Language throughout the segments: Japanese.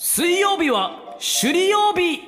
水曜日は首里曜日。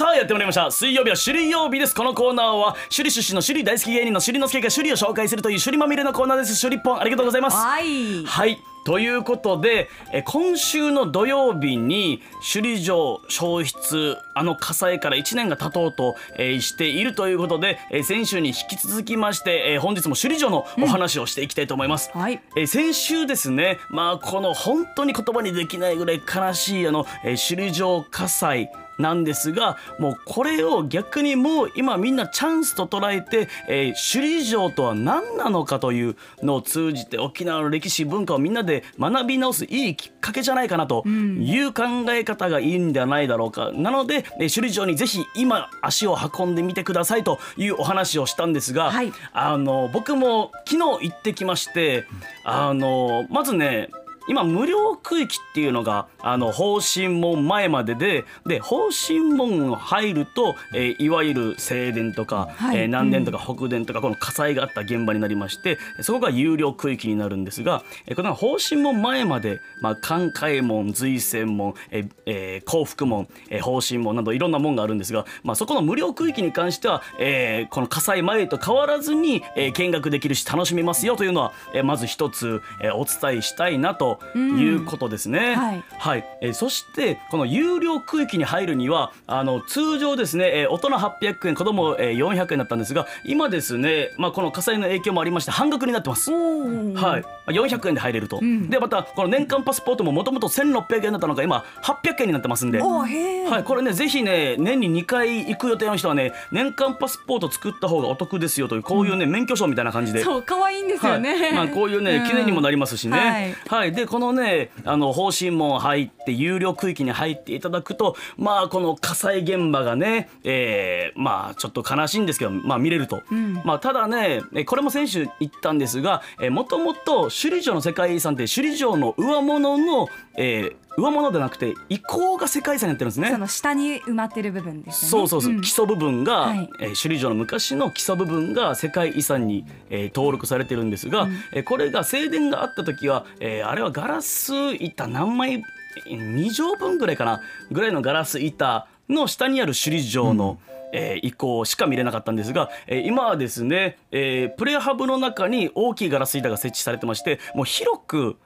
さあやってまいりました。水曜日は首里曜日です。このコーナーは首里出身の首里大好き芸人の首里之助が首里を紹介するという首里まみれのコーナーです。首里ポンありがとうございます。はい。はい。ということでえ今週の土曜日に首里城消失あの火災から1年が経とうと、えーしているということで、えー先週に引き続きまして、えー本日も首里城のお話をしていきたいと思います。はい。えー先週ですね、まあ、この本当に言葉にできないぐらい悲しいあの、えー首里城火災なんですがもうこれを逆にもう今みんなチャンスと捉えて、えー首里城とは何なのかというのを通じて沖縄の歴史文化をみんなで学び直すいいきっかけじゃないかなという考え方がいいんではないだろうか、なので、えー首里城にぜひ今足を運んでみてくださいというお話をしたんですが、はい。あの僕も昨日行ってきましてあのまずね今無料区域っていうのがあの方針門前まででで方針門入ると、えーいわゆる正殿とか、はい。えー南殿とか北殿とか、この火災があった現場になりましてそこが有料区域になるんですが、えーこの方針門前まで、まあ、関海門随泉門、えーえー幸福門、えー方針門などいろんな門があるんですが、まあ、そこの無料区域に関しては、えーこの火災前と変わらずに、えー見学できるし楽しめますよというのは、えーまず一つ、えーお伝えしたいなということですね。はい。はい、えーそしてこの有料区域に入るにはあの通常ですね、えー大人800円子供、えー400円だったんですが今ですね、まあ、この火災の影響もありまして半額になってます。はい、400円で入れると、でまたこの年間パスポートももともと1600円だったのが今800円になってますんで。はい、これねぜひね年に2回行く予定の人はね年間パスポート作った方がお得ですよというこういうね、免許証みたいな感じで。そう可愛いんですよね。はい。まあ、こういうねん。記念にもなりますしね、ははいい。でこのねあの方針門入って有料区域に入っていただくとまあこの火災現場がね、えーまあちょっと悲しいんですけど、まあ、見れると、まあ、ただねえこれも先週言ったんですがもともと首里城の世界遺産って首里城の上物の、えー上物ではなくて遺構が世界遺産になってるんですね。そ。の下に埋まってる部分ですよね。そうそうそう、ん。基礎部分が、はい。えー首里城の昔の基礎部分が世界遺産に、えー登録されてるんですが、えーこれが正殿があった時は、えーあれはガラス板何枚2畳分ぐらいかなぐらいのガラス板の下にある首里城の、えー遺構しか見れなかったんですが、えー今はですね、えープレハブの中に大きいガラス板が設置されてましてもう広く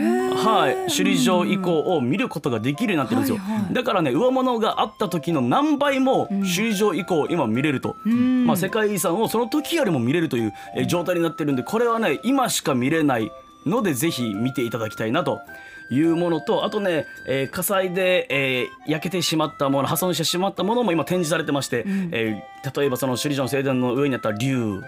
はい、首里城以降を見ることができるようになってるんですよ、はいはい。だからね上物があった時の何倍も首里城以降今見れると、まあ、世界遺産をその時よりも見れるというえー状態になってるんでこれはね今しか見れないのでぜひ見ていただきたいなと。いうものとあとね、えー火災で、えー焼けてしまったもの破損してしまったものも今展示されてまして、えー例えばその首里城の正殿の上にあった竜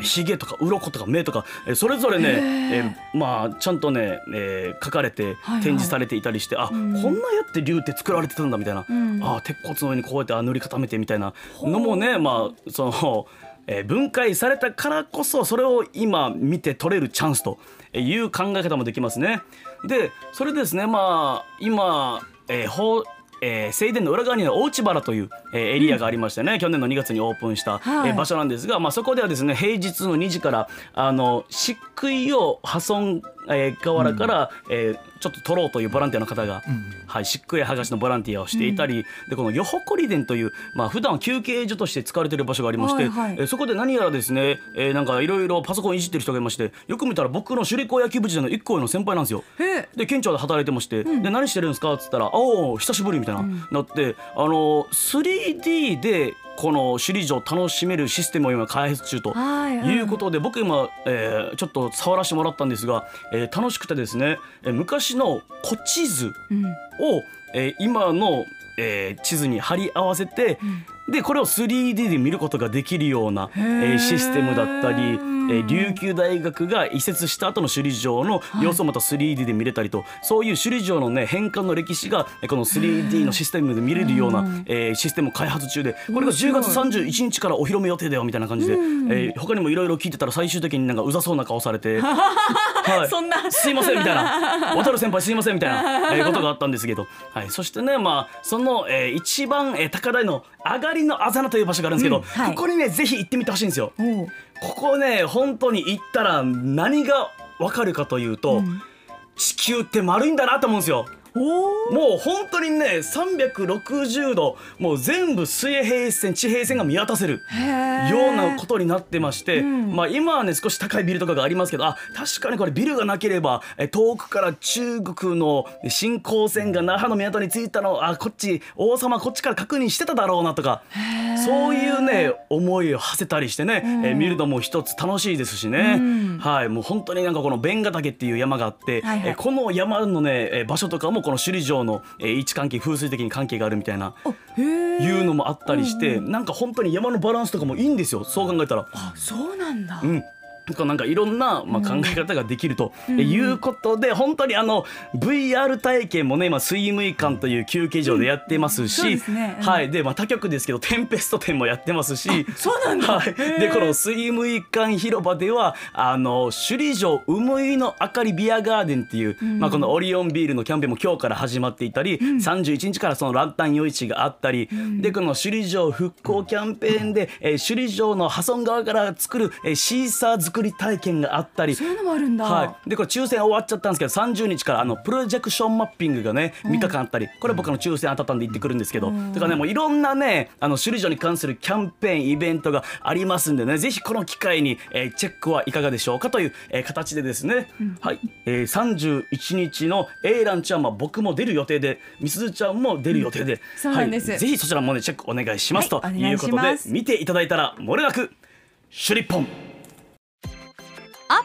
ひげとか鱗とか目とか、えーそれぞれね、えーまあちゃんとね、えー書かれてはい展示されていたりして、あこんなやって竜って作られてたんだみたいな、あ鉄骨の上にこうやってあ塗り固めてみたいなのもねまあその。えー分解されたからこそそれを今見て取れるチャンスという考え方もできますね。でそれでですねまあ今、えーえー正殿の裏側には大内原という、えーエリアがありましてね、去年の2月にオープンした、はい。えー場所なんですが、まあ、そこではですね平日の2時からあの漆喰を破損、えー河原から、えーちょっと取ろうというボランティアの方が、はい、漆喰剥がしのボランティアをしていたり、でこのよほこり殿という、まあ普段は休憩所として使われている場所がありまして、はいはい。えーそこで何やらですね、えーなんかいろいろパソコンいじってる人がいましてよく見たら僕の首里高野球部時代の1個上の先輩なんですよ。で県庁で働いてまして、で何してるんですか？っつったら「おお久しぶり」みたいな、なってあの 3D でこの首里城を楽しめるシステムを今開発中とはいはいいうことで僕今、えーちょっと触らせてもらったんですが、えー楽しくてですね、えー昔の古地図うん。を、えー今の、えー地図に貼り合わせて、でこれを 3D で見ることができるような、えーシステムだったり、えー琉球大学が移設した後の首里城の様子をまた 3D で見れたりと、そういう首里城のね変換の歴史がえーこの 3D のシステムで見れるような、えーシステムを開発中でこれが10月31日からお披露目予定だよみたいな感じで、えー他にもいろいろ聞いてたら最終的になんかうざそうな顔されて。はい、そんな。すいませんみたいな。渡る先輩すいませんみたいな、えーことがあったんですけど、はい、そしてねまあその、えー一番、えー高台の上がりのあざなという場所があるんですけど、うんはいここにねぜひ行ってみてほしいんですよ。ここね本当に行ったら何がわかるかというと、うん地球って丸いんだなと思うんですよ。もう本当にね360度もう全部水平線地平線が見渡せるようなことになってまして、うん。まあ今はね少し高いビルとかがありますけどあ確かにこれビルがなければえ遠くから中国の新幹線が那覇の港に着いたのあこっち王様こっちから確認してただろうなとかそういうね思いを馳せたりしてね、うん。え見るのも一つ楽しいですしね、うん。はいもう本当になんかこの弁ヶ岳っていう山があって、はいはい。えこの山のねえ場所とかもこの首里城のえ位置関係風水的に関係があるみたいないうのもあったりして、うんなんか本当に山のバランスとかもいいんですよ。そう考えたら。そうなんだ。うんなんかいろんな、まあ、考え方ができると、いうことで本当にあの VR 体験もね今水務館という休憩所でやってますし、そうですね。うん。はい。でまあ他局ですけどテンペスト展もやってますし。そうなんだ。はい、でこの水務館広場ではあの首里城ウムイの明かりビアガーデンっていう、ん。まあ、このオリオンビールのキャンペーンも今日から始まっていたり、31日からそのランタン夜市があったり、でこの首里城復興キャンペーンで、えー首里城の破損側から作る、えーシーサー作り体験があったり。そういうのもあるんだ。はい、でこれ抽選終わっちゃったんですけど30日からあのプロジェクションマッピングがね3日間あったり、これ僕の抽選当たったんで行ってくるんですけど、ん。だからねもういろんなねあの首里城に関するキャンペーンイベントがありますんでねぜひこの機会に、えーチェックはいかがでしょうかという、えー形でですね、はい、えー、31日の A ランちゃんは僕も出る予定でみすずちゃんも出る予定で、そうなんです。はい、ぜひそちらもねチェックお願いします、はいということで見ていただいたら漏れなくシュリッポン。ア